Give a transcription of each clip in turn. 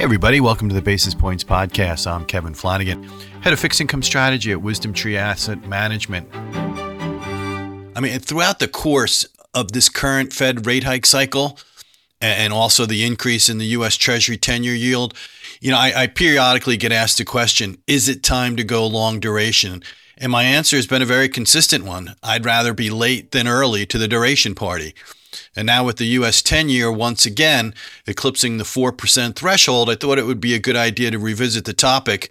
Hey, everybody, welcome to the Basis Points Podcast. I'm Kevin Flanagan, head of fixed income strategy at WisdomTree Asset Management. I mean, throughout the course of this current Fed rate hike cycle, and also the increase in the U.S. Treasury 10 year yield, you know, I, I periodically get asked the question is it time to go long duration? And my answer has been a very consistent one. I'd rather be late than early to the duration party. And now, with the US 10 year once again eclipsing the 4% threshold, I thought it would be a good idea to revisit the topic.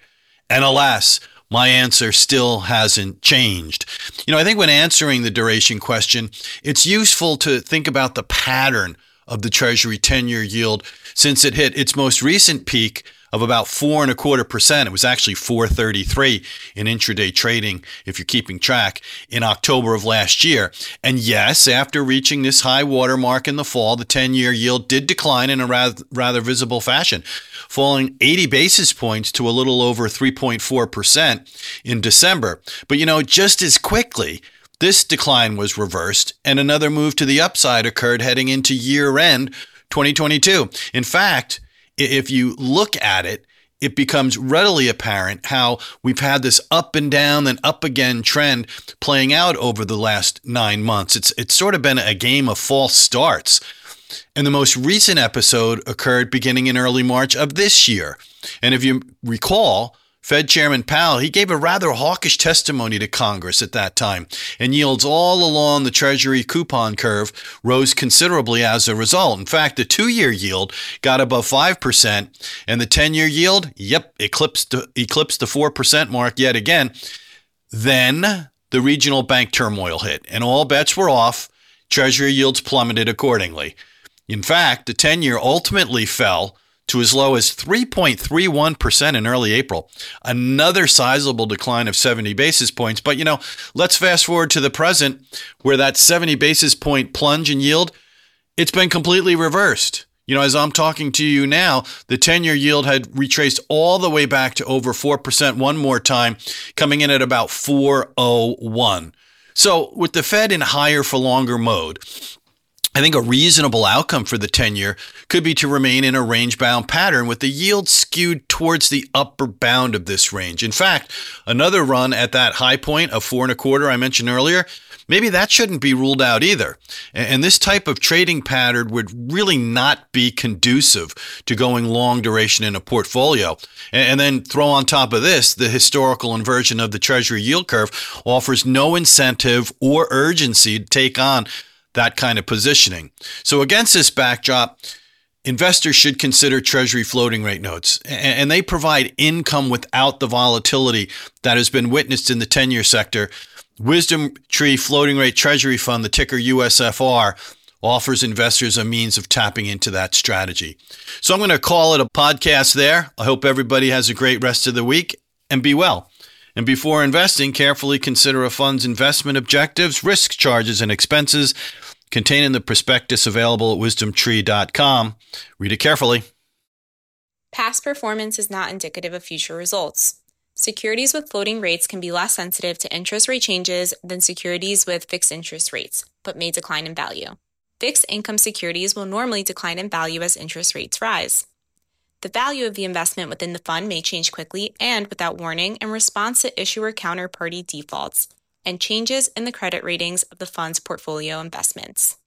And alas, my answer still hasn't changed. You know, I think when answering the duration question, it's useful to think about the pattern of the Treasury 10 year yield since it hit its most recent peak of about four and a quarter percent. It was actually 433 in intraday trading, if you're keeping track, in October of last year. And yes, after reaching this high water mark in the fall, the 10 year yield did decline in a rather, rather visible fashion, falling 80 basis points to a little over 3.4% in December. But you know, just as quickly, this decline was reversed and another move to the upside occurred heading into year end 2022. In fact, if you look at it, it becomes readily apparent how we've had this up and down and up again trend playing out over the last nine months. It's it's sort of been a game of false starts. And the most recent episode occurred beginning in early March of this year. And if you recall, Fed Chairman Powell, he gave a rather hawkish testimony to Congress at that time, and yields all along the Treasury coupon curve rose considerably as a result. In fact, the two year yield got above 5%, and the 10 year yield, yep, eclipsed, eclipsed the 4% mark yet again. Then the regional bank turmoil hit, and all bets were off. Treasury yields plummeted accordingly. In fact, the 10 year ultimately fell to as low as 3.31% in early April. Another sizable decline of 70 basis points. But, you know, let's fast forward to the present where that 70 basis point plunge in yield, it's been completely reversed. You know, as I'm talking to you now, the 10 year yield had retraced all the way back to over 4% one more time, coming in at about 401. So, with the Fed in higher for longer mode, I think a reasonable outcome for the 10 year could be to remain in a range bound pattern with the yield skewed towards the upper bound of this range. In fact, another run at that high point of four and a quarter I mentioned earlier, maybe that shouldn't be ruled out either. And this type of trading pattern would really not be conducive to going long duration in a portfolio. And then throw on top of this, the historical inversion of the Treasury yield curve offers no incentive or urgency to take on that kind of positioning. So, against this backdrop, investors should consider Treasury floating rate notes, and they provide income without the volatility that has been witnessed in the 10 year sector. Wisdom Tree Floating Rate Treasury Fund, the ticker USFR, offers investors a means of tapping into that strategy. So I'm going to call it a podcast there. I hope everybody has a great rest of the week and be well. And before investing, carefully consider a fund's investment objectives, risk charges, and expenses contained in the prospectus available at wisdomtree.com. Read it carefully. Past performance is not indicative of future results. Securities with floating rates can be less sensitive to interest rate changes than securities with fixed interest rates, but may decline in value. Fixed income securities will normally decline in value as interest rates rise. The value of the investment within the fund may change quickly and without warning in response to issuer counterparty defaults and changes in the credit ratings of the fund's portfolio investments.